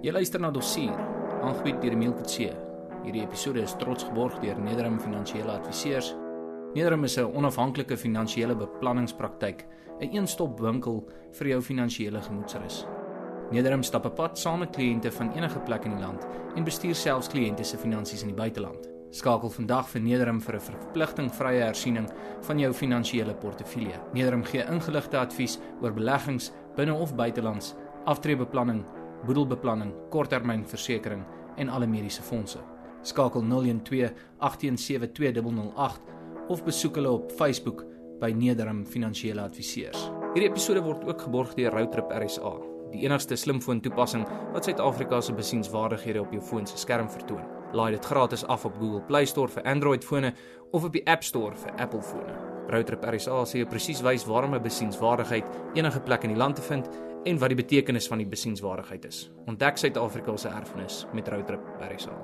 Jy luister na Dossier, aangebied deur Emile Kutse. Hierdie episode is trots geborg deur Nederham Finansiële Adviseurs. Nederham is 'n onafhanklike finansiële beplanningspraktyk, 'n een-stop winkel vir jou finansiële gemoedsrus. Nederham stap 'n pad saam met kliënte van enige plek in die land en bestuur selfs kliënte se finansies in die buiteland. Skakel vandag vir Nederham vir 'n verpligtingvrye hersiening van jou finansiële portefeulje. Nederham gee ingeligte advies oor beleggings binne of buitelands, aftreebeplanning boedelbeplanning, korttermynversekering en alle mediese fondse. Skakel 012 8172008 of besoek hulle op Facebook by Nederham Finansiële Adviseurs. Hierdie episode word ook geborg deur Routrip RSA, die enigste slimfoon toepassing wat Suid-Afrika se besienswaardighede op jou foon se skerm vertoon. Laai dit gratis af op Google Play Store vir Android fone of op die App Store vir Apple fone. Routrip RSA sê presies wys waarom 'n besienswaardigheid enige plek in die land te vind en wat die betekenis van die besienswaardigheid is. Ontdek Suid-Afrika se erfenis met Routrip RSA.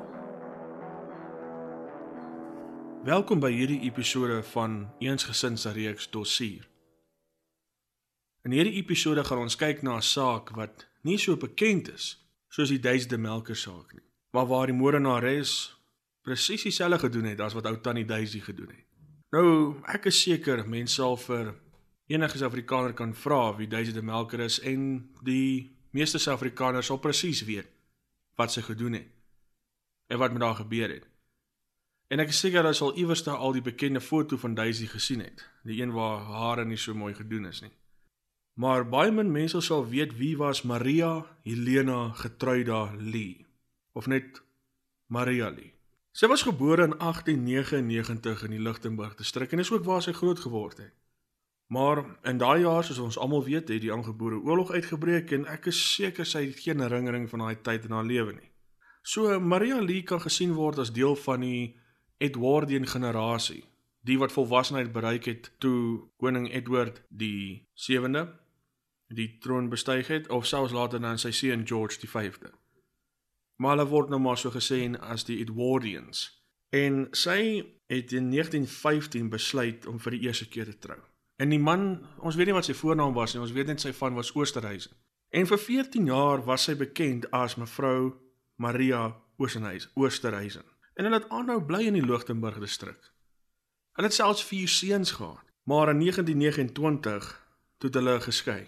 Welkom by hierdie episode van Eensgesin se reeks Dossier. In hierdie episode gaan ons kyk na 'n saak wat nie so bekend is soos die Duisde Melker saak nie, maar waar die moordenares presies dieselfde gedoen het as wat ou tannie Duisie gedoen het. Nou, ek is seker mense sal vir enige Suid-Afrikaner kan vra wie Daisy de Melker is en die meeste Suid-Afrikaners sal presies weet wat sy gedoen het en wat met haar gebeur het. En ek is seker hulle sal iewers daar al die bekende foto van Daisy gesien het, die een waar hare nie so mooi gedoen is nie. Maar baie min mense sal weet wie was Maria Helena Getruida Lee of net Maria Lee. Sy was gebore in 1899 in die Lichtenburg distrik en is ook waar sy groot geword het. Maar in daai jaar soos ons almal weet, het die aangebore oorlog uitgebreek en ek is seker sy het geen herinnering van daai tyd in haar lewe nie. So Maria Lee kan gesien word as deel van die Edwardian generasie, die wat volwassenheid bereik het toe koning Edward die 7de die troon bestyg het of selfs later dan sy seun George die 5de. Maar hulle word nou maar so gesê as die Edwardians. En sy het in 1915 besluit om vir die eerste keer te trou. En die man, ons weet nie wat sy voornaam was nie, ons weet net sy van was Oosterhuizen. En vir 14 jaar was sy bekend as mevrou Maria Oosterhuizen, Oosterhuizen. En hulle het aanhou bly in die Lochtenburg distrik. Hulle het selfs vier seuns gehad, maar in 1929 toe het hulle geskei.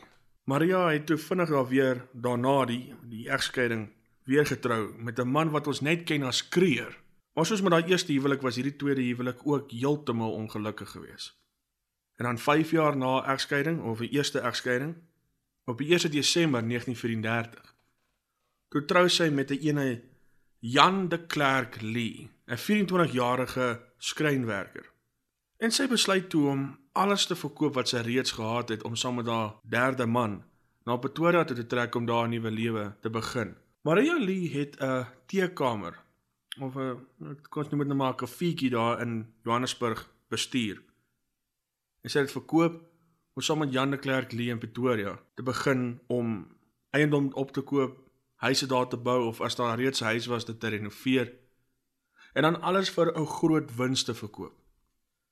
Maria het toe vinnig daar weer daarna die die egskeiding weer getrou met 'n man wat ons net ken as Kreer. Maar soos met daai eerste huwelik was hierdie tweede huwelik ook heeltemal ongelukkig geweest. En dan 5 jaar na egskeiding of die eerste egskeiding op die 1 Desember 1934. Toe trou sy met 'n ene Jan de Klerk Lee, 'n 24-jarige skrynwerker. En sy besluit toe om alles te verkoop wat sy reeds gehad het om saam met haar derde man na Pretoria toe te trek om daar 'n nuwe lewe te begin. Maria Lee het 'n teekamer of 'n kon ons noem dit nou maar 'n kaffietjie daar in Johannesburg bestuur. En sy het verkoop om saam met Jan de Klerk Lee in Pretoria te begin om eiendom op te koop, huise daar te bou of as daar reeds 'n huis was dit te renoveer en dan alles vir 'n groot wins te verkoop.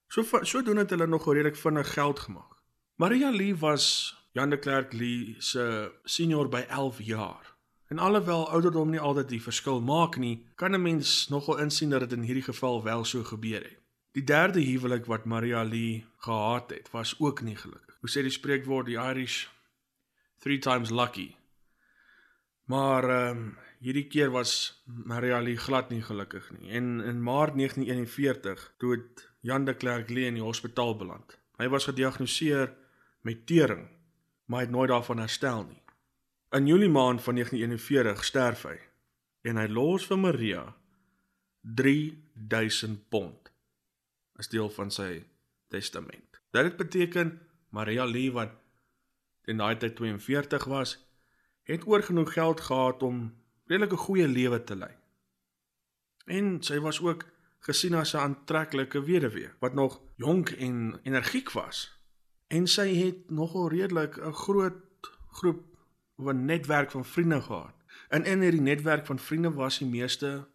So so doen dit hulle nog redelik vinnig geld gemaak. Maria Lee was Jan de Klerk Lee se senior by 11 jaar. En alhoewel ouderdom nie altyd die verskil maak nie, kan 'n mens nogal insien dat dit in hierdie geval wel so gebeur het. Die derde huwelik wat Maria Lee gehad het, was ook nie gelukkig. Hoe sê die spreekwoord die Irish three times lucky. Maar ehm um, hierdie keer was Maria Lee glad nie gelukkig nie. En in Maart 1941 toe het Jan de Klerk Lee in die hospitaal beland. Hy was gediagnoseer met tering, maar het nooit daarvan herstel nie. In Julie maand van 1941 sterf hy en hy los vir Maria 3000 pond as deel van sy testament. Dit beteken Maria Lee wat in daai tyd 42 was, het oor genoeg geld gehad om redelik 'n goeie lewe te lei. En sy was ook gesien as 'n aantreklike weduwee wat nog jonk en energiek was. En sy het nogal redelik 'n groot groep of 'n netwerk van vriende gehad. En in hierdie netwerk van vriende was die meeste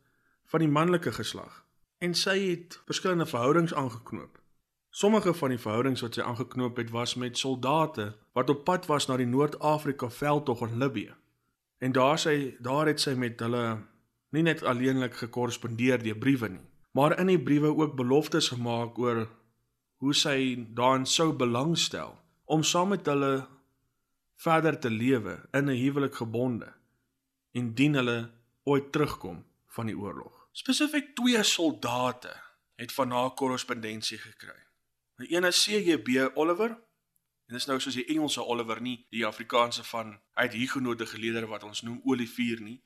van die manlike geslag en sy het verskillende verhoudings aangeknoop. Sommige van die verhoudings wat sy aangeknoop het was met soldate wat op pad was na die Noord-Afrika veldtog in Libië. En daar sy daar het sy met hulle nie net alleenlik gekorrespondeer deur briewe nie, maar in die briewe ook beloftes gemaak oor hoe sy daarin sou belangstel om saam met hulle verder te lewe in 'n huwelik gebonde indien hulle ooit terugkom van die oorlog. Spesifiek twee soldate het van haar korrespondensie gekry. Die een is CJB Oliver en dis nou soos die Engelse Oliver nie die Afrikaanse van uit Huguenote geleerde wat ons noem Olivier nie.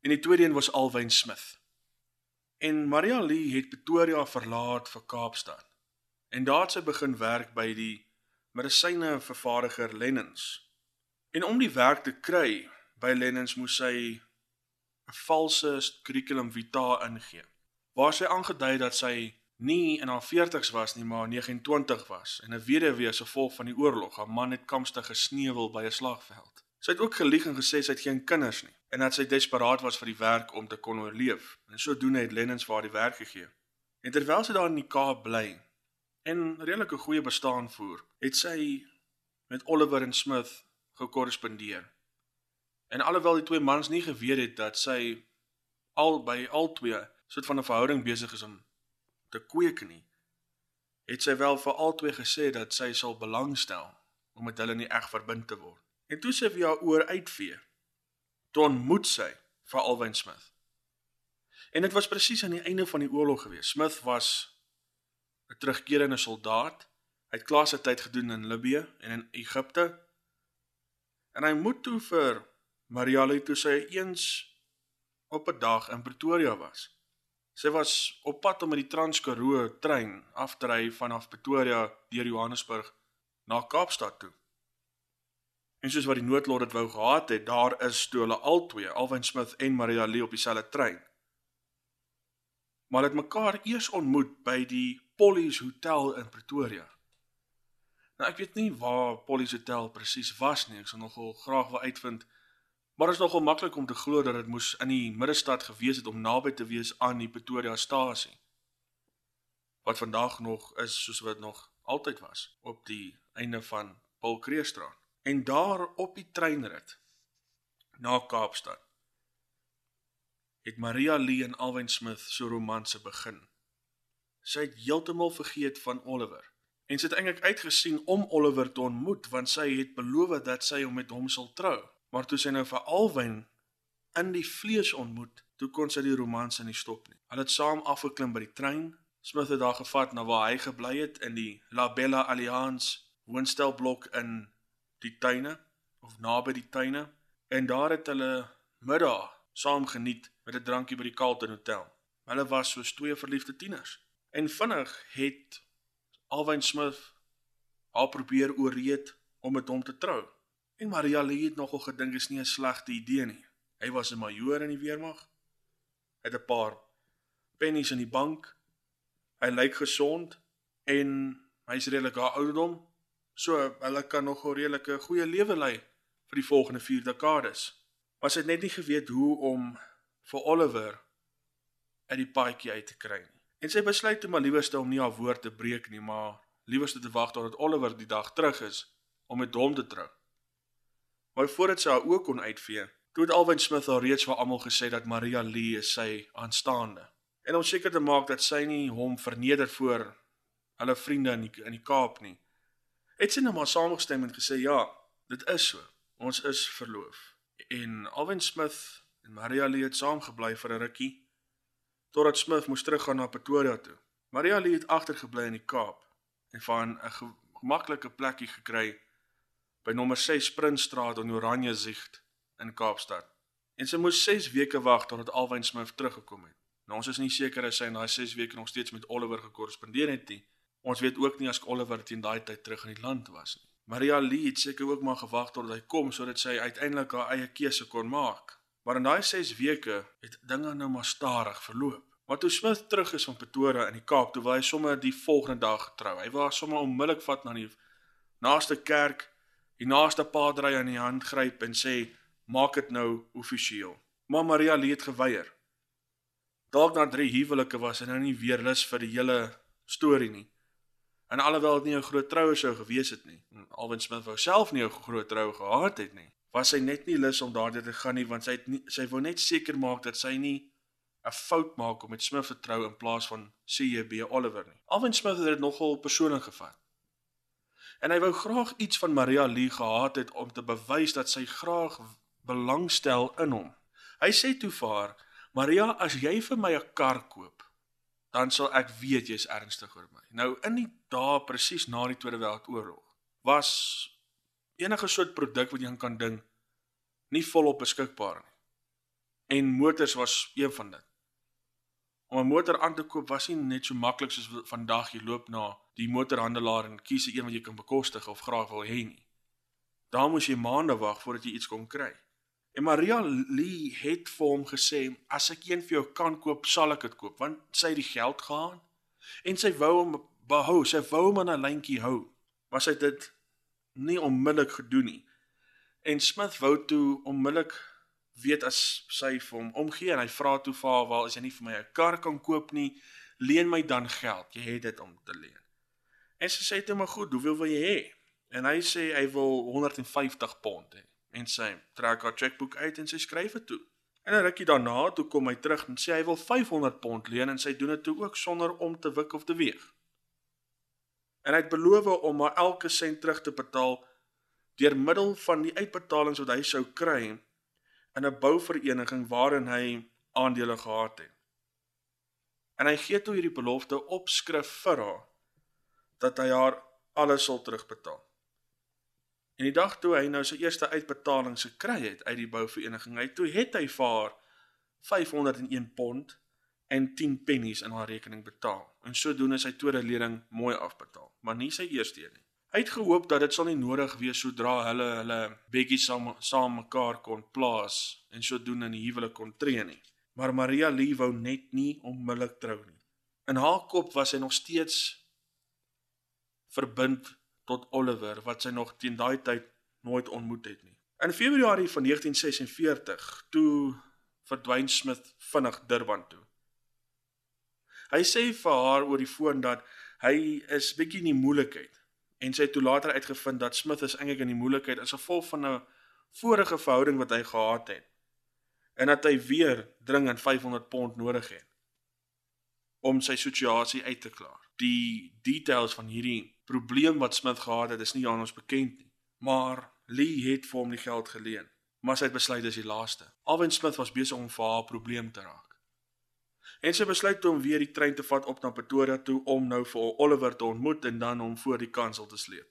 En die tweede een was Alwyn Smith. En Maria Lee het Pretoria verlaat vir Kaapstad. En daar het sy begin werk by die medisyne vervaardiger Lennens. En om die werk te kry by Lennens moes sy 'n valse curriculum vitae ingee. Waar sy aangedui dat sy nie in haar 40's was nie, maar 29 was en 'n weduwee as gevolg van die oorlog. Haar man het kamstig gesneuwel by 'n slagveld. Sy het ook gelieg en gesê sy het geen kinders nie en dat sy desperaat was vir die werk om te kon oorleef. En sodoende het Lennens vir haar die werk gegee. En terwyl sy daar in die Kaap bly en redelike goeie bestaan voer, het sy met Oliver en Smith gekorrespondeer. En alhoewel die twee mans nie geweet het dat sy al by al twee soort van 'n verhouding besig is om te kweek nie, het sy wel vir al twee gesê dat sy sal belangstel om met hulle nie eg verbind te word. En toe sy vir haar oor uitvee, toe ontmoet sy vir Alwyn Smith. En dit was presies aan die einde van die oorlog gewees. Smith was 'n terugkerende soldaat. Hy het klaar sy tyd gedoen in Libië en in Egipte. En hy moet toe vir Mariale toe sy eens op 'n dag in Pretoria was. Sy was op pad om met die Transkaroo trein af te ry vanaf Pretoria deur Johannesburg na Kaapstad toe. En soos wat die noodlot dit wou gehad het, daar is toe hulle albei, Alwyn Smith en Mariale op dieselfde trein. Maar het mekaar eers ontmoet by die Polly's Hotel in Pretoria. Nou ek weet nie waar Polly's Hotel presies was nie. Ek sou nogal graag wil uitvind Maar is nogal maklik om te glo dat dit moes in die middestad gewees het om naby te wees aan die Pretoria-stasie. Wat vandag nog is soos wat nog altyd was op die einde van Paul Kreestraat. En daar op die treinrit na Kaapstad het Maria Lee en Alwyn Smith so romanse begin. Sy het heeltemal vergeet van Oliver en sy het eintlik uitgesien om Oliver te ontmoet want sy het beloof dat sy hom met hom sal trou. Maar toe sy nou vir Alwyn in die vlees ontmoet, toe kon sy die romans nie stop nie. Hulle het saam afgeklim by die trein. Smith het daar gevat na waar hy gebly het in die La Bella Alliance woonstelblok in die tuine of naby die tuine en daar het hulle middag saam geniet met 'n drankie by die Carlton Hotel. Hulle was soos twee verliefde tieners. En vinnig het Alwyn Smith haar probeer ooreed om met hom te trou. En Maria Lee het nogal gedink is nie 'n slegte idee nie. Hy was 'n majoor in die weermag. Het 'n paar pennies in die bank. Hy lyk gesond en hy's redelik haar ouderdom. So hulle kan nog 'n redelike goeie lewe lei vir die volgende 4 dekades. Maar sy het net nie geweet hoe om vir Oliver uit die paadjie uit te kry nie. En sy besluit toe maar liewerste om nie haar woord te breek nie, maar liewerste te wag totdat Oliver die dag terug is om met hom te trou. Maar voordat sy haar oë kon uitvee, toe het Alwyn Smith al reeds vir almal gesê dat Maria Lee is sy aanstaande. En om seker te maak dat sy nie hom verneder voor hulle vriende in die, in die Kaap nie, het sy nou maar saamgestem en gesê ja, dit is so. Ons is verloof. En Alwyn Smith en Maria Lee het saamgebly vir 'n rukkie totdat Smith moes teruggaan na Pretoria toe. Maria Lee het agtergebly in die Kaap en van 'n gemaklike plekkie gekry by nommer 6 Prinsstraat in Oranjezicht in Kaapstad. En sy moes 6 weke wag totdat Alwyn Smith teruggekom het. Nou ons is nie seker as sy in daai 6 weke nog steeds met Oliver gekorrespondeer het nie. Ons weet ook nie as Oliver teen daai tyd terug in die land was nie. Maria Lee het seker ook maar gewag totdat hy kom sodat sy uiteindelik haar eie keuse kon maak. Maar in daai 6 weke het dinge nou maar stadig verloop. Maar toe Smith terug is van Pretoria in die Kaap, toe wou hy sommer die volgende dag getrou. Hy wou sommer onmiddellik vat na die naaste kerk die naaste padre aan die hand gryp en sê maak dit nou offisieel. Maar Maria het geweier. Dalk na 3 huwelike was sy nou nie weer lus vir die hele storie nie. En alhoewel dit nie 'n groot troue sou gewees het nie. Alwyn Smith wou self nie 'n groot troue gehad het nie. was sy net nie lus om daardie te gaan nie want sy het nie, sy wou net seker maak dat sy nie 'n fout maak om met Smith te trou in plaas van CB Oliver nie. Alvin Smith het dit nogal persoonlik gevat. En hy wou graag iets van Maria Lee gehad het om te bewys dat sy graag belangstel in hom. Hy sê toe vir haar: "Maria, as jy vir my 'n kar koop, dan sal ek weet jy's ernstig oor my." Nou in die dae presies na die Tweede Wêreldoorlog was enige soort produk wat jy kan ding nie volop beskikbaar nie. En motors was een van dit. Om 'n motor aan te koop was nie net so maklik soos vandag jy loop na die motorhandelaar en kies 'n een wat jy kan bekostig of graag wil hê nie. Daar moes jy maande wag voordat jy iets kon kry. En Maria Lee het vir hom gesê as ek een vir jou kan koop, sal ek dit koop want sy het die geld gehad en sy wou hom behou, sy wou hom aan 'n lyntjie hou. Maar sy het dit nie onmiddellik gedoen nie. En Smith wou toe onmiddellik weet as sy vir hom omgee en hy vra toe vir haar, "Wel, as jy nie vir my 'n kar kan koop nie, leen my dan geld. Jy het dit om te leen." En sy sê toe maar goed, hoeveel wil jy hê? En hy sê hy wil 150 pond hê. En sy trek haar chequeboek uit en sy skryf dit toe. En 'n rukkie daarna toe kom hy terug en sê hy wil 500 pond leen en sy doen dit toe ook sonder om te wik of te weeg. En hy het beloof om maar elke sent terug te betaal deur middel van die uitbetalings wat hy sou kry in 'n bouvereniging waarin hy aandele gehad het. En hy gee toe hierdie belofte opskrif vir haar dat hy haar alles sal terugbetaal. En die dag toe hy nou sy eerste uitbetaling gekry het uit die bouvereniging, hy toe het hy vir haar 501 pond en 10 pennies in haar rekening betaal. En sodoende sy tweede lening mooi afbetaal, maar nie sy eerste nie. Hy het gehoop dat dit sal nie nodig wees sodra hulle hulle bekkies saam saam mekaar kon plaas en sodoende in die huwelik kon tree nie. Maar Maria Lee wou net nie onmiddellik trou nie. In haar kop was sy nog steeds verbind tot Oliver wat sy nog teen daai tyd nooit ontmoet het nie. In Februarie van 1946 toe verdwyn Smith vinnig Durban toe. Hy sê vir haar oor die foon dat hy is bietjie in die moeilikheid en sy het toe later uitgevind dat Smith is eintlik in die moeilikheid as gevolg van 'n vorige verhouding wat hy gehad het en dat hy weer dringend 500 pond nodig het om sy situasie uit te klaar. Die details van hierdie probleem wat Smith gehad het is nie aan ons bekend nie, maar Lee het vir hom die geld geleen, maar sy het besluit dis die laaste. Alwyn Smith was besig om vir haar probleem te raak. En sy besluit om weer die trein te vat op na Pretoria toe om nou vir Oliver te ontmoet en dan hom voor die kansel te sleep.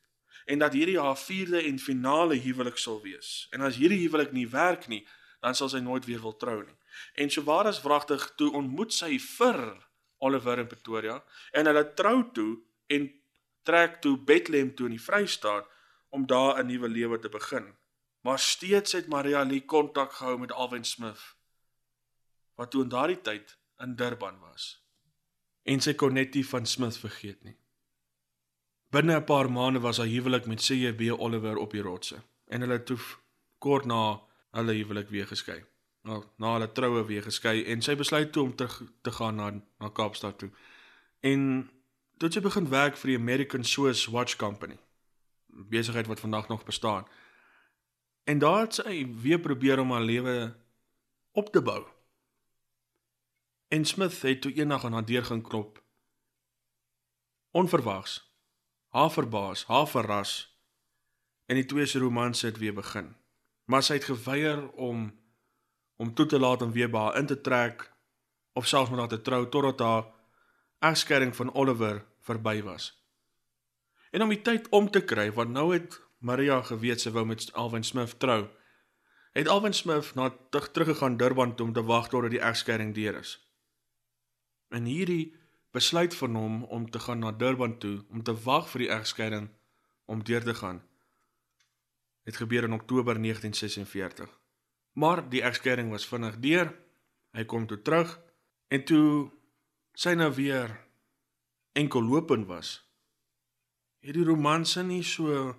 En dat hierdie haar vierde en finale huwelik sal wees. En as hierdie huwelik nie werk nie, dan sal sy nooit weer wil trou nie. En so waar as wragtig toe ontmoet sy vir Oliver in Pretoria en hulle trou toe en trek toe Bethlehem toe in die Vrystaat om daar 'n nuwe lewe te begin. Maar steeds het Maria Lee kontak gehou met Alwyn Smith wat toe in daardie tyd in Durban was. En sy kon net nie van Smith vergeet nie. Binne 'n paar maande was haar huwelik met CB Oliver op die rotse en hulle het kort na hulle huwelik weer geskei. Na, na hulle troue weer geskei en sy besluit toe om terug te gaan na na Kaapstad toe. En toe sy begin werk vir die American Swiss Watch Company. Besigheid wat vandag nog bestaan. En daar het sy weer probeer om haar lewe op te bou. En Smith het toe eendag aan haar deur gaan klop. Onverwags. Haar verbaas, haar verras. En die twee se romans het weer begin. Maar sy het geweier om om toe te laat om weer by haar in te trek of selfs met haar te trou totdat haar egskeiding van Oliver verby was. En om die tyd om te kry want nou het Maria geweet sy wou met Alvin Smith trou. Het Alvin Smith na teruggegaan Durban toe om te wag totdat die egskeiding deur is. In hierdie besluit van hom om te gaan na Durban toe om te wag vir die egskeiding om deur te gaan het gebeur in Oktober 1946. Maar die egskeiding was vinnig deur. Hy kom toe terug en toe sy nou weer enkel lopend was. Het die romanse nie so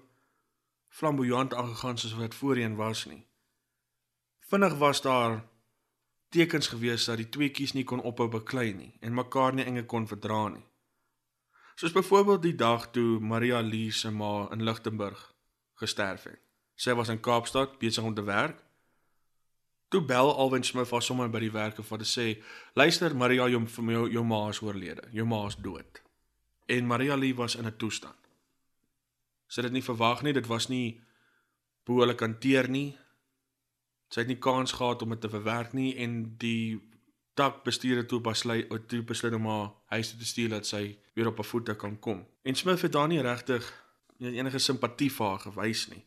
flamboyant aangegaan soos wat voorheen was nie. Vinnig was daar tekens gewees dat die twee kies nie kon ophou beklei nie en mekaar nie enge kon verdra nie. Soos byvoorbeeld die dag toe Maria Lee se ma in Lichtenburg gesterf het. Sy was in Kaapstad besig om te werk. Toe bel Alwyn Smith haar sommer by die werk en vir sê: "Luister, Maria, jou jou, jou ma is oorlede. Jou ma is dood." En Maria Lee was in 'n toestand. Sy het dit nie verwag nie. Dit was nie behoorlik hanteer nie. Sy het nie kans gehad om dit te verwerk nie en die tak bestuurder toe besluit toe besluit om haar huis te stuur dat sy weer op haar voete kan kom. En Smith het daar nie regtig enige simpatie vir haar gewys nie.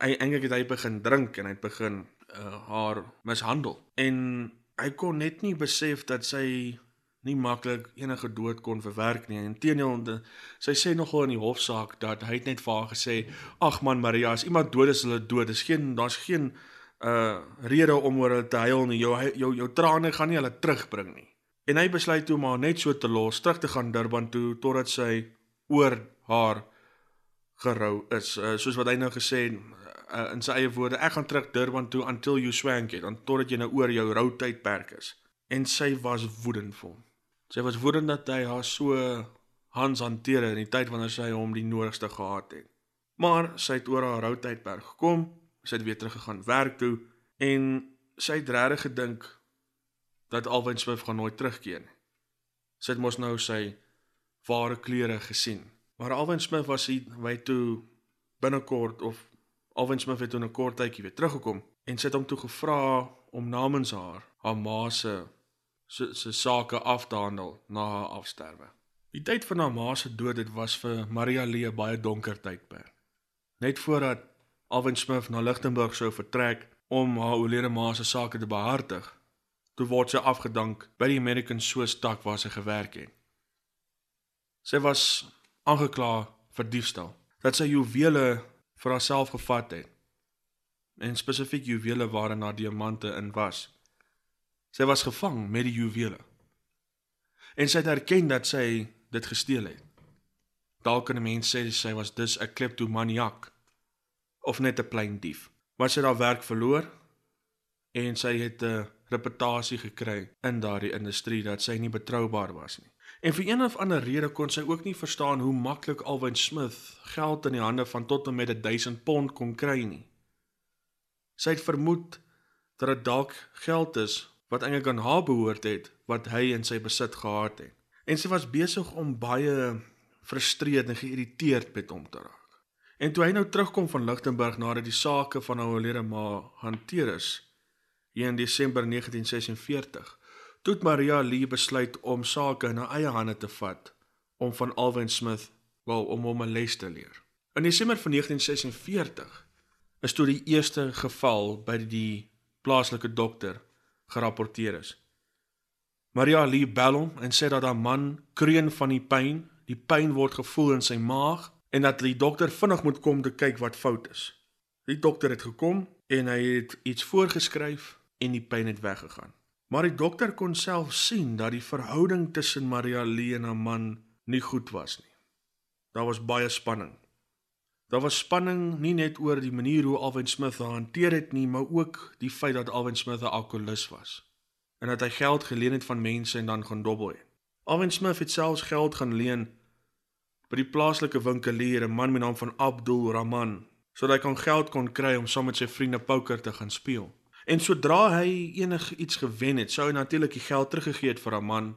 Hy eintlik het hy begin drink en hy het begin uh, haar mishandel. En hy kon net nie besef dat sy nie maklik enige dood kon verwerk nie. Inteendeel, sy sê nogal in die hofsaak dat hy net vir haar gesê: "Ag man Maria, as iemand dood is, hulle dood. Dis geen daar's geen uh rede om oor hulle te huil nie. Jou jou jou trane gaan nie hulle terugbring nie." En hy besluit toe maar net so te los, terug te gaan Durban toe totdat sy oor haar gerou is. Uh, soos wat hy nou gesê het uh, in sy eie woorde, ek gaan terug Durban toe until you swank it, totdat jy nou oor jou rou tydperk is. En sy was woedend vir hom. Sy was woedend dat hy haar so hans hanteer in die tyd wanneer sy hom die nodigste gehad het. Maar sy het oor haar rou tydperk gekom, sy het weer teruggegaan werk toe en sy het regtig gedink dat Alwyn Smith gaan nooit terugkeer nie. Sy het mos nou sy ware kleure gesien. Maar Alwyn Smith was hy wy toe binnekort of Alwyn Smith het toe 'n kort tydjie weer teruggekom en sy het hom toe gevra om namens haar haar ma se se se sake af te handel na haar afsterwe. Die tyd van haar ma se dood dit was vir Maria Lee baie donker tydperk. Net voordat Alwyn Smith na Lichtenburg sou vertrek om haar oorlede ma se sake te behartig, toe word sy afgedank by die American Swiss tak waar sy gewerk het. Sy was aangekla vir diefstal, dat sy juwele vir haarself gevat het en spesifiek juwele waarin haar diamante in was. Sy was gevang met die juwele. En sy het erken dat sy dit gesteel het. Dalk kan 'n mens sê sy was dus 'n kleptomaniak of net 'n plain dief. Maar sy het haar werk verloor en sy het 'n reputasie gekry in daardie industrie dat sy nie betroubaar was nie. En vir een of ander rede kon sy ook nie verstaan hoe maklik Alwyn Smith geld in die hande van tot en met 1000 pond kon kry nie. Sy het vermoed dat dit dalk geld is wat eintlik aan haar behoort het wat hy in sy besit gehad het. En sy was besig om baie frustreerd en geïrriteerd met hom te raak. En toe hy nou terugkom van Lichtenburg nadat die sake van haar oorlede ma hanteer is hier in Desember 1946, toe Maria Lee besluit om sake in haar eie hande te vat om van Alwyn Smith wel om hom 'n les te leer. In Desember van 1946 is toe die eerste geval by die plaaslike dokter gerapporteer is. Maria Lee bel hom en sê dat haar man kreun van die pyn, die pyn word gevoel in sy maag en dat die dokter vinnig moet kom te kyk wat fout is. Die dokter het gekom en hy het iets voorgeskryf en die pyn het weggegaan. Maar die dokter kon self sien dat die verhouding tussen Maria Lee en haar man nie goed was nie. Daar was baie spanning. Daar was spanning nie net oor die manier hoe Alwyn Smith haar hanteer het nie, maar ook die feit dat Alwyn Smith 'n alkolikus was en dat hy geld geleen het van mense en dan gaan dobbel. Alwyn Smith het selfs geld gaan leen by die plaaslike winkelier, 'n man met die naam van Abdul Rahman, sodat hy kon geld kon kry om saam met sy vriende poker te gaan speel. En sodra hy enigiets gewen het, sou hy natuurlik die geld teruggegee het vir Rahman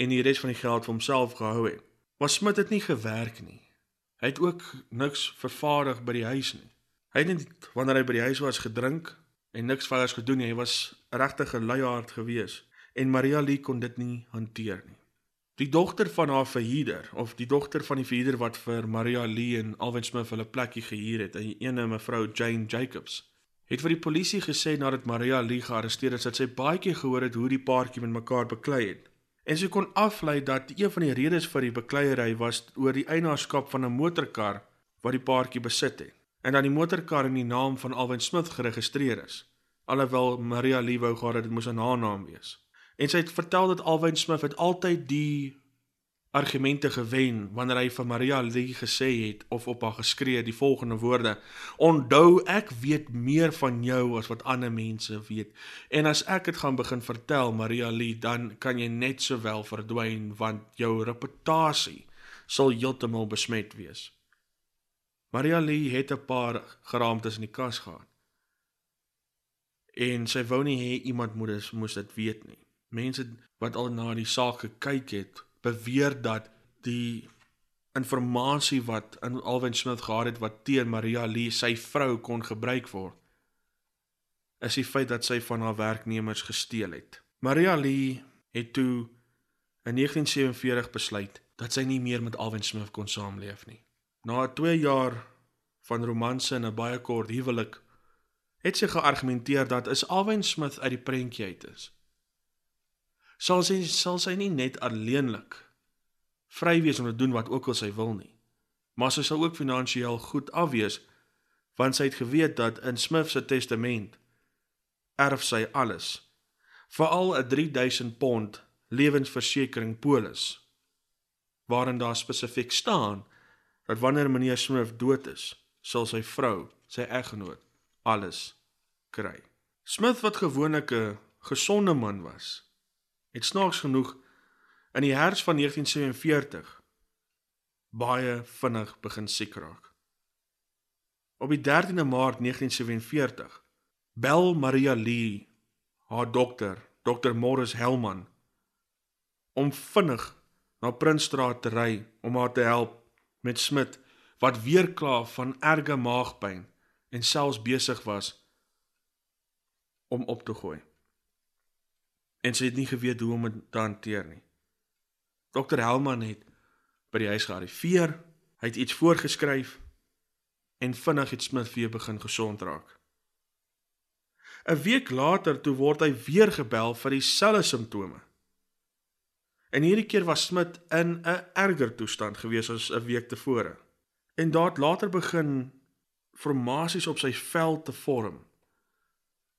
en die res van die geld vir homself gehou het. Maar Smith het nie gewerk nie. Hy het ook niks vervaardig by die huis nie. Hy het net wanneer hy by die huis was gedrink en niks verders gedoen nie. Hy was regtig 'n luiaard gewees en Maria Lee kon dit nie hanteer nie. Die dogter van haar verhuurder of die dogter van die verhuurder wat vir Maria Lee en Alwyn Smith hulle plekkie gehuur het, 'n ene mevrou Jane Jacobs, het vir die polisie gesê nadat Maria Lee gearresteer is dat sy baie keer gehoor het hoe die paartjie met mekaar beklei het. En sy kon aflei dat een van die redes vir die bekleierery was oor die eienaarskap van 'n motorkar wat die paartjie besit het en dat die motorkar in die naam van Alwyn Smith geregistreer is alhoewel Maria Lewo gehad het dit moes 'n haar naam wees. En sy het vertel dat Alwyn Smith altyd die argumente gewen wanneer hy vir Maria Lee gesê het of op haar geskree die volgende woorde: "Onthou, ek weet meer van jou as wat ander mense weet. En as ek dit gaan begin vertel, Maria Lee, dan kan jy net sowel verdwyn want jou reputasie sal heeltemal besmet wees." Maria Lee het 'n paar geraamtes in die kas gehad. En sy wou nie hê iemand moet moes dit weet nie. Mense wat al na die saak gekyk het, beweer dat die inligting wat in Alwyn Smith gehad het wat teen Maria Lee, sy vrou kon gebruik word, is die feit dat sy van haar werknemers gesteel het. Maria Lee het toe in 1947 besluit dat sy nie meer met Alwyn Smith kon saamleef nie. Na 2 jaar van romanse en 'n baie kort huwelik het sy geargumenteer dat is Alwyn Smith uit die prentjie uit is. Sal sy sal sy nie net alleenlik vry wees om te doen wat ook al sy wil nie. Maar sy sal ook finansiëel goed afwees want sy het geweet dat in Smith se testament erf sy alles. Veral 'n 3000 pond lewensversekering polis waarin daar spesifiek staan dat wanneer meneer Smith dood is, sal sy vrou, sy eggenoot, alles kry. Smith wat gewoonlik 'n gesonde man was, het snaaks genoeg in die herfs van 1947 baie vinnig begin siek raak. Op die 13de Maart 1947 bel Maria Lee haar dokter, Dr Morris Helman, om vinnig na Prinsstraat te ry om haar te help met Smit wat weer kla van erge maagpyn en selfs besig was om op te gooi. En sy het nie geweet hoe om dit te hanteer nie. Dokter Helman het by die huis gearriveer, hy het iets voorgeskryf en vinnig het Smit weer begin gesond raak. 'n Week later toe word hy weer gebel vir dieselfde simptome. En hierdie keer was Smit in 'n erger toestand gewees as 'n week tevore. En daar het later begin formasies op sy vel te vorm.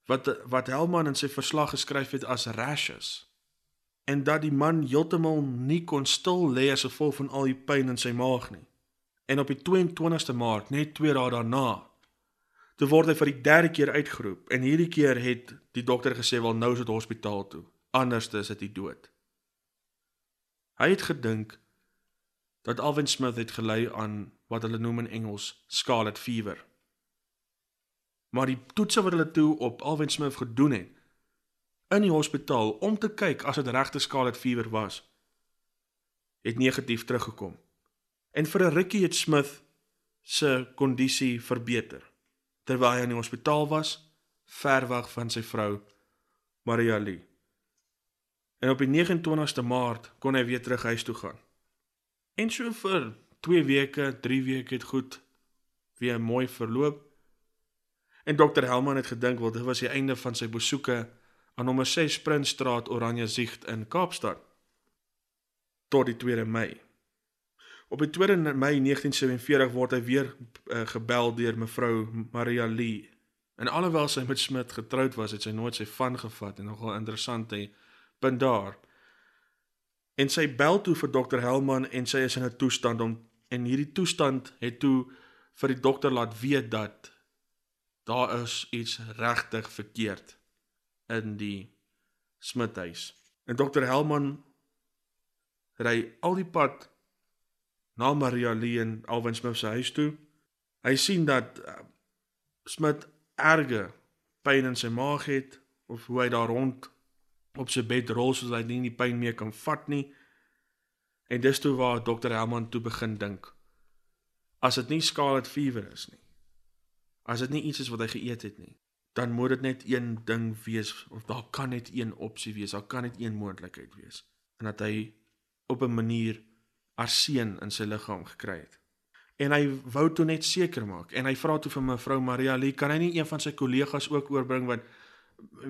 Wat wat Helman in sy verslag geskryf het as rashes. En dat die man heeltemal nie kon stil lê as gevolg van al die pyn in sy maag nie. En op die 22ste Maart, net 2 dae daarna, toe word hy vir die derde keer uitgeroep en hierdie keer het die dokter gesê wel nou is dit hospitaal toe. Anders is dit dood. Hy het gedink dat Alvin Smith het gelei aan wat hulle noem in Engels scarlet fever. Maar die toetse wat hulle toe op Alvin Smith gedoen het in die hospitaal om te kyk as dit regte scarlet fever was, het negatief teruggekom. En vir 'n rukkie het Smith se kondisie verbeter terwyl hy in die hospitaal was, ver weg van sy vrou Maria Lee. En op die 29ste Maart kon hy weer terug huis toe gaan. En so vir 2 weke, 3 weke het goed weer mooi verloop. En dokter Helman het gedink wel dit was die einde van sy besoeke aan nommer 6 Prinsstraat Oranje Zicht in Kaapstad tot die 2de Mei. Op die 2de Mei 1947 word hy weer uh, gebel deur mevrou Maria Lee. En alhoewel sy met Smit getroud was, het sy nooit sy van gevat en nogal interessant hy punt daar. En sy bel toe vir dokter Helman en sy is in 'n toestand om en hierdie toestand het toe vir die dokter laat weet dat daar is iets regtig verkeerd in die Smithhuis. En dokter Helman ry al die pad na Maria Lee en Alwyn Smith se huis toe. Hy sien dat uh, Smith erge pyn in sy maag het of hoe hy daar rond op sy bed rol sodat hy nie die pyn meer kan vat nie. En dis toe waar dokter Helman toe begin dink. As dit nie scarlet fever is nie. As dit nie iets is wat hy geëet het nie, dan moet dit net een ding wees of daar kan net een opsie wees. Daar kan net een moontlikheid wees. En dat hy op 'n manier arseen in sy liggaam gekry het. En hy wou toe net seker maak en hy vra toe vir mevrou Maria Lee, kan hy nie een van sy kollegas ook oorbring wat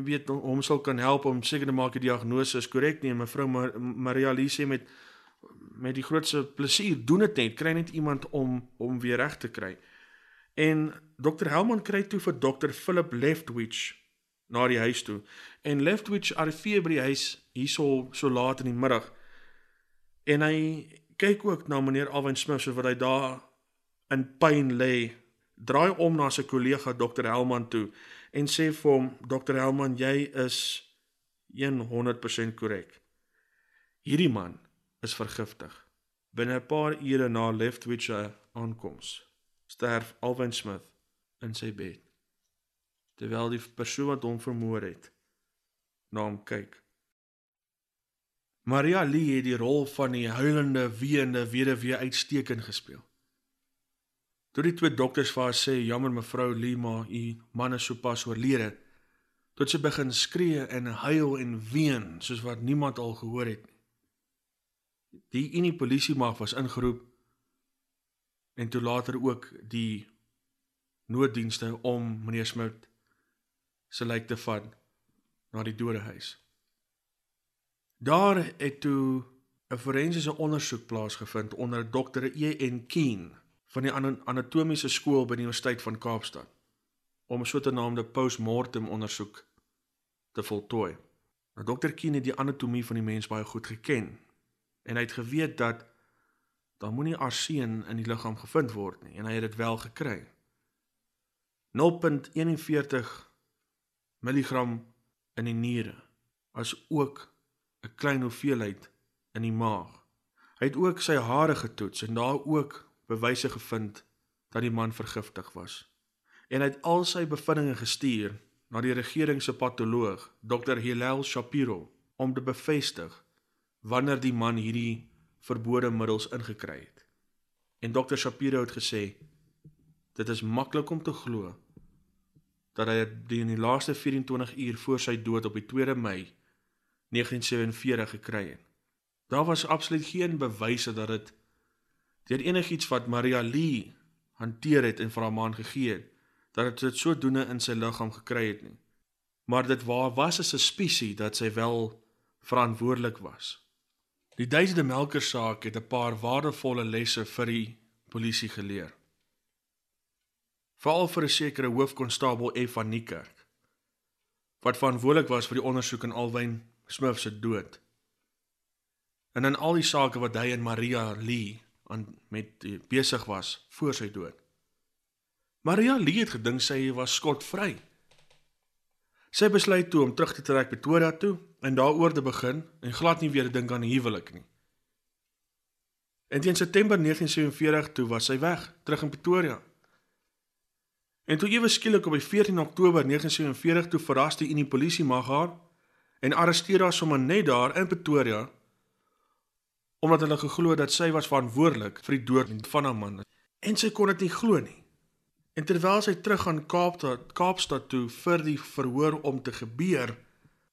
weet hom sal kan help om seker te maak die diagnose is korrek nie. Mevrou Mar Maria Lise met met die grootste plesier doen dit net. Kry net iemand om om weer reg te kry. En Dr Helman kry toe vir Dr Philip Leftwich na die huis toe. En Leftwich arriveer by die huis hierso so laat in die middag. En hy kyk ook na meneer Alwyn Smith so wat hy daar in pyn lê. Draai om na sy kollega Dr Helman toe en sê vir hom Dr Helman jy is 100% korrek. Hierdie man is vergiftig. Binne 'n paar ure na Leftwich aankoms sterf Alwyn Smith in sy bed. Terwyl die persoon wat hom vermoor het na hom kyk. Maria Lee het die rol van die huilende, weende weduwee uitstekend gespeel. Toe die twee dokters vir haar sê, "Jammer mevrou Lee, maar u man is sopas oorlede." Tot sy begin skree en huil en ween soos wat niemand al gehoor het nie. Die Unie polisie mag was ingeroep en toe later ook die nooddienste om meneer Smit se lijk te vat na die dodehuis. Daar het toe 'n forensiese ondersoek plaasgevind onder dokter E.N. Keen van die anatomiese skool by die Universiteit van Kaapstad om 'n soortgenoemde postmortem ondersoek te voltooi. Nou dokter Keen het die anatomie van die mens baie goed geken en hy het geweet dat daar moenie arseen in die liggaam gevind word nie en hy het dit wel gekry. 0.41 mg in die niere as ook 'n klein hoeveelheid in die maag. Hy het ook sy hare getoets en daar ook bewyse gevind dat die man vergiftig was. En hy het al sy bevindinge gestuur na die regering se patoloog, Dr. Hillel Shapiro, om te bevestig wanneer die man hierdie verbode middels ingekry het. En Dr. Shapiro het gesê dit is maklik om te glo dat hy dit in die laaste 24 uur voor sy dood op die 2 Mei 1947 gekry het. Daar was absoluut geen bewyse dat dit deur enigiets wat Maria Lee hanteer het en vir haar man gegee het, dat dit dit sodoende in sy liggaam gekry het nie. Maar dit waar was 'n suspisie dat sy wel verantwoordelik was. Die duisende melkersaak het 'n paar waardevolle lesse vir die polisie geleer. Veral vir 'n sekere hoofkonstabel F van Niekerk wat verantwoordelik was vir die ondersoek in Alwyn Smith se dood. En in al die sake wat hy en Maria Lee aan met besig was voor sy dood. Maria Lee het gedink sy was skotvry. Sy besluit toe om terug te trek Pretoria toe en daaroor te begin en glad nie weer dink aan 'n huwelik nie. En teen September 1947 toe was sy weg, terug in Pretoria. En toe ewe skielik op die 14 Oktober 1947 toe verras die Unie polisie mag haar en arresteer haar sommer net daar in Pretoria omdat hulle geglo dat sy was verantwoordelik vir die dood van haar man. En sy kon dit nie glo nie. En terwyl sy terug gaan Kaapstad, Kaapstad toe vir die verhoor om te gebeur,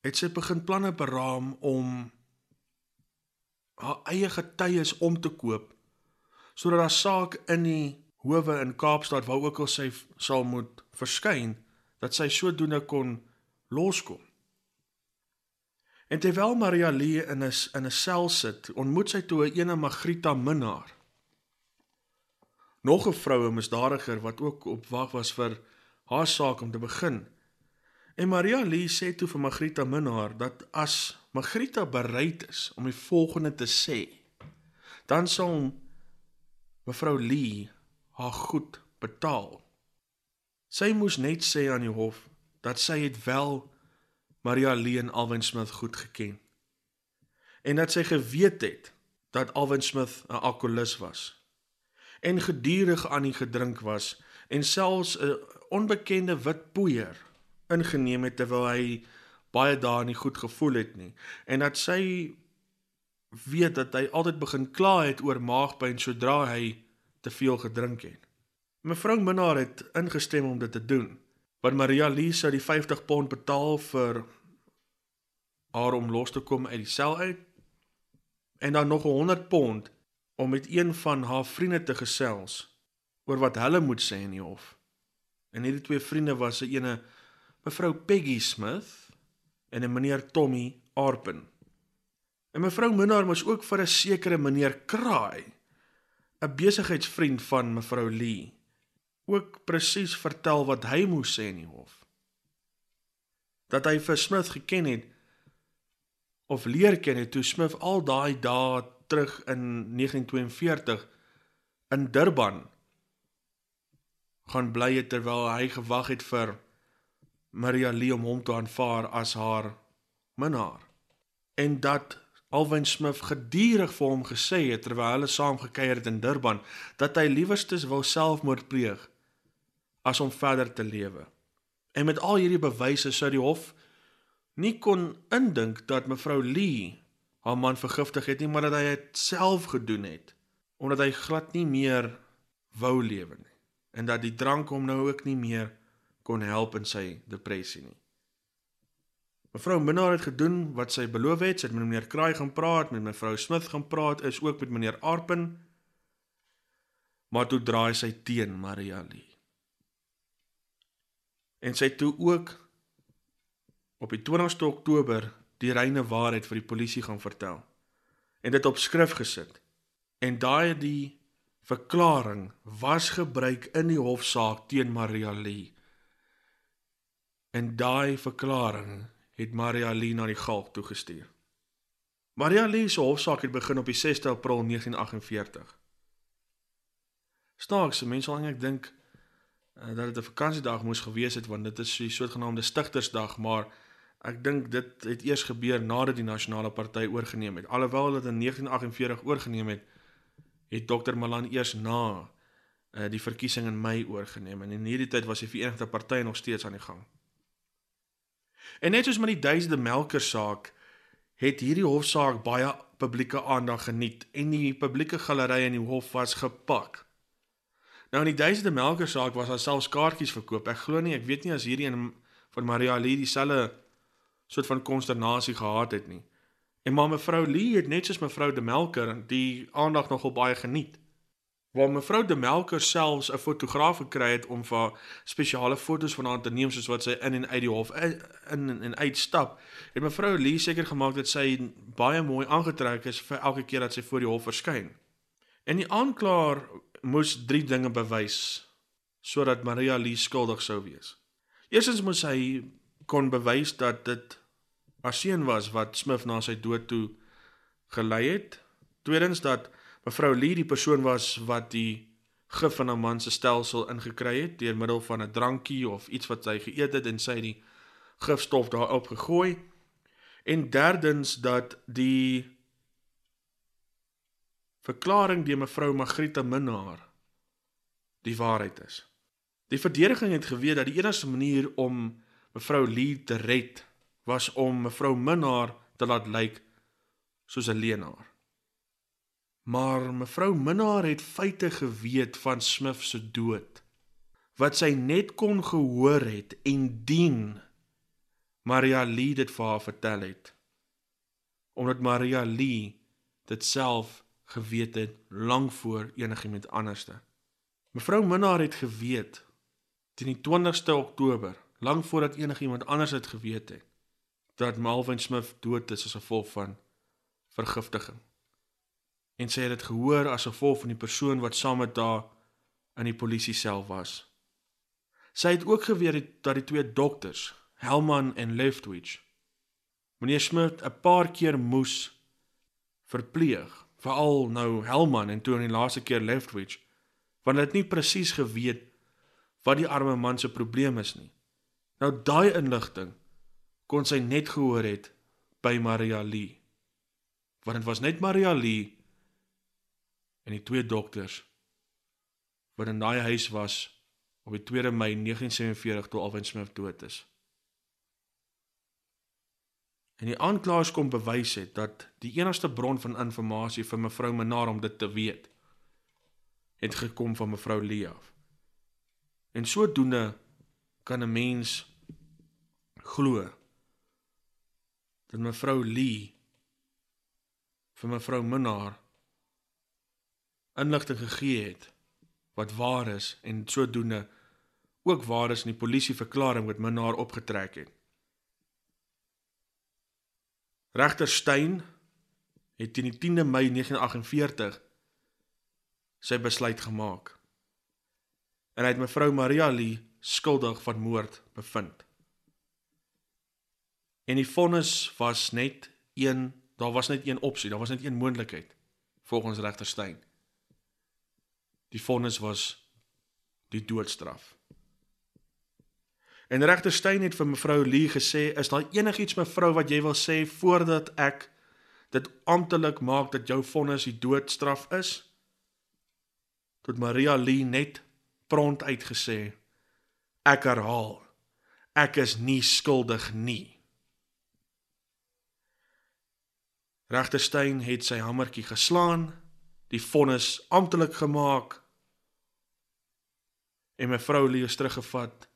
het sy begin planne beraam om haar eie getuies om te koop sodat haar saak in die howe in Kaapstad waar ook al sy sal moet verskyn, dat sy sodoende kon loskom. En terwyl Maria Lee in 'n in 'n sel sit, ontmoet sy toe 'n ene Magrita Minnar nog 'n vroue misdadiger wat ook op wag was vir haar saak om te begin. En Maria Lee sê toe vir Magrita Minnar dat as Magrita bereid is om die volgende te sê, dan sal mevrou Lee haar goed betaal. Sy moes net sê aan die hof dat sy het wel Maria Lee en Alwyn Smith goed geken en dat sy geweet het dat Alwyn Smith 'n alkolikus was en gedurig aan die gedrink was en selfs 'n onbekende wit poeier ingeneem het terwyl hy baie dae nie goed gevoel het nie en dat sy weet dat hy altyd begin kla het oor maagpyn sodra hy te veel gedrink het. Mevrou Minnar het ingestem om dit te doen. Want Maria Lisa die 50 pond betaal vir haar om los te kom uit die sel uit en dan nog 100 pond om met een van haar vriende te gesels oor wat hulle moet sê in die hof. En hierdie twee vriende was 'n ene mevrou Peggy Smith en 'n meneer Tommy Arpen. En mevrou Minnar moes ook vir 'n sekere meneer Kraai, 'n besigheidsvriend van mevrou Lee, ook presies vertel wat hy moes sê in die hof. Dat hy vir Smith geken het of leer ken het toe Smith al daai dae terug in 1942 in Durban gaan bly het terwyl hy gewag het vir Maria Lee om hom te aanvaar as haar minnaar en dat Alwyn Smith gedurig vir hom gesê het terwyl hulle saam gekuier het in Durban dat hy liewerstes wou selfmoord pleeg as om verder te lewe. En met al hierdie bewyse sou die hof nie kon indink dat mevrou Lee haar man vergiftig het nie, maar dat hy dit self gedoen het omdat hy glad nie meer wou lewe nie en dat die drank hom nou ook nie meer kon help in sy depressie nie. Mevrou Minnar het gedoen wat sy beloof het. Sy het met meneer Kraai gaan praat, met mevrou Smith gaan praat, is ook met meneer Arpen. Maar toe draai sy teen Maria Lee. En sy toe ook op die 20ste Oktober die reine waarheid vir die polisie gaan vertel en dit op skrif gesit. En daai die verklaring was gebruik in die hofsaak teen Maria Lee. En daai verklaring het Maria Lee na die galg toegestuur. Maria Lee se hofsaak het begin op die 6de April 1948. Snaaks, mense sal eintlik dink uh, dat dit 'n vakansiedag moes gewees het want dit is so 'n soortgenaamde stigtersdag, maar ek dink dit het eers gebeur nadat die nasionale party oorgeneem het. Alhoewel dit in 1948 oorgeneem het, het Dr Malan eers na uh, die verkiesing in Mei oorgeneem en in hierdie tyd was die Verenigde Party nog steeds aan die gang. En net soos met die duisende melker saak het hierdie hofsaak baie publieke aandag geniet en die publieke galery in die hof was gepak. Nou in die duisende melker saak was daar selfs kaartjies verkoop. Ek glo nie, ek weet nie as hierdie een van Maria Lee dieselfde soort van konsternasie gehad het nie. En maar mevrou Lee het net soos mevrou De Melker die aandag nogal baie geniet waar mevrou De Melker selfs 'n fotograaf gekry het om vir spesiale fotos van haar te neem soos wat sy in en uit die hof in en, en uitstap. Het mevrou Lee seker gemaak dat sy baie mooi aangetrek is vir elke keer dat sy voor die hof verskyn. En die aanklaer moes drie dinge bewys sodat Maria Lee skuldig sou wees. Eerstens moes hy kon bewys dat dit haar seun was wat Smith na sy dood toe gelei het. Tweedens dat mevrou Lee die persoon was wat die gif in 'n man se stelsel ingekry het deur middel van 'n drankie of iets wat sy geëet het en sy die gifstof daarop gegooi. En derdens dat die verklaring deur mevrou Magrieta Minnar die waarheid is. Die verdediging het geweet dat die enigste manier om mevrou Lee te red was om mevrou Minnar te laat lyk soos 'n leenaar. Maar mevrou Minnar het feite geweet van Smith se dood wat sy net kon gehoor het en dien Maria Lee dit vir haar vertel het omdat Maria Lee dit self geweet het lank voor enigiemand anderste. Mevrou Minnar het geweet teen die 20ste Oktober, lank voordat enigiemand anders dit geweet het, dat Malvin Smith dood is as gevolg van vergiftiging en sy het dit gehoor as gevolg van die persoon wat saam met haar in die polisie sel was. Sy het ook geweet dat die twee dokters, Helman en Leftwich, meneer Smith 'n paar keer moes verpleeg, veral nou Helman en toe in die laaste keer Leftwich, want hulle het nie presies geweet wat die arme man se probleem is nie. Nou daai inligting kon sy net gehoor het by Maria Lee. Want dit was net Maria Lee en die twee dokters wat in daai huis was op die 2de Mei 1947 toe Alvin Smith dood is. En die aanklaers kom bewys het dat die enigste bron van inligting vir mevrou Menar om dit te weet het gekom van mevrou Lee af. En sodoende kan 'n mens glo dat mevrou Lee vir mevrou Menar inligting gegee het wat waar is en sodoende ook waar is in die polisie verklaring wat Minnar opgetrek het. Regter Steyn het teen die 10de Mei 1948 sy besluit gemaak. En hy het mevrou Maria Lee skuldig van moord bevind. En die vonnis was net een, daar was net een opsie, daar was net een moontlikheid volgens regter Steyn. Die vonnis was die doodstraf. En regter Steyn het vir mevrou Lee gesê, "Is daar enigiets mevrou wat jy wil sê voordat ek dit amptelik maak dat jou vonnis die doodstraf is? Tot Maria Lee net prompt uitgesê: Ek herhaal, ek is nie skuldig nie. Regter Steyn het sy hamertjie geslaan, die vonnis amptelik gemaak en mevrou Lee is teruggevat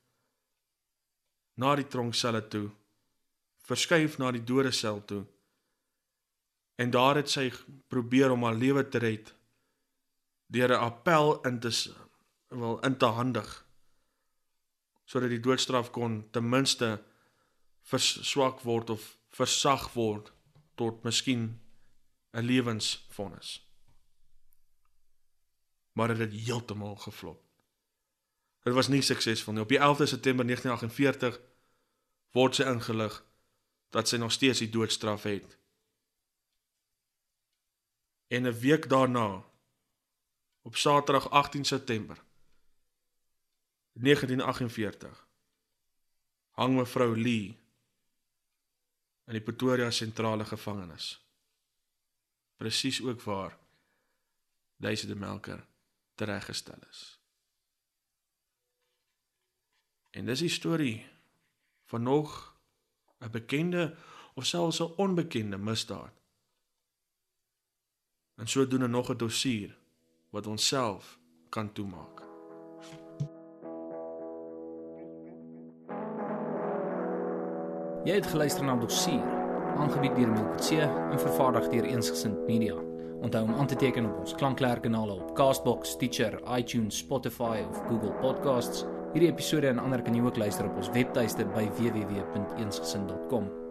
na die tronkselle toe, verskuif na die dodesel toe. En daar het sy probeer om haar lewe te red deur 'n appel in te wil in te handig sodat die doodstraf kon ten minste verswak word of versag word tot miskien 'n lewensvonnis. Maar dit het heeltemal geflop. Dit was nie suksesvol nie. Op die 11de September 1948 word sy ingelig dat sy nog steeds die doodstraf het. En 'n week daarna op Saterdag 18 September 1948 hang mevrou Lee in die Pretoria sentrale gevangenis. Presies ook waar Daisy de Melker tereggestel is. En dis die storie van nog 'n bekende of selfs 'n onbekende misdaad. En sodoende nog 'n dossier wat ons self kan toemaak. Jy het geluister na Dossier, aangebied deur Melkutse en vervaardig deur Eensgesind Media. Onthou om aan te teken op ons klankleerkanale op Castbox, Stitcher, iTunes, Spotify of Google Podcasts. Hierdie episode en ander kan jy ook luister op ons webtuiste by www.eensgesind.com.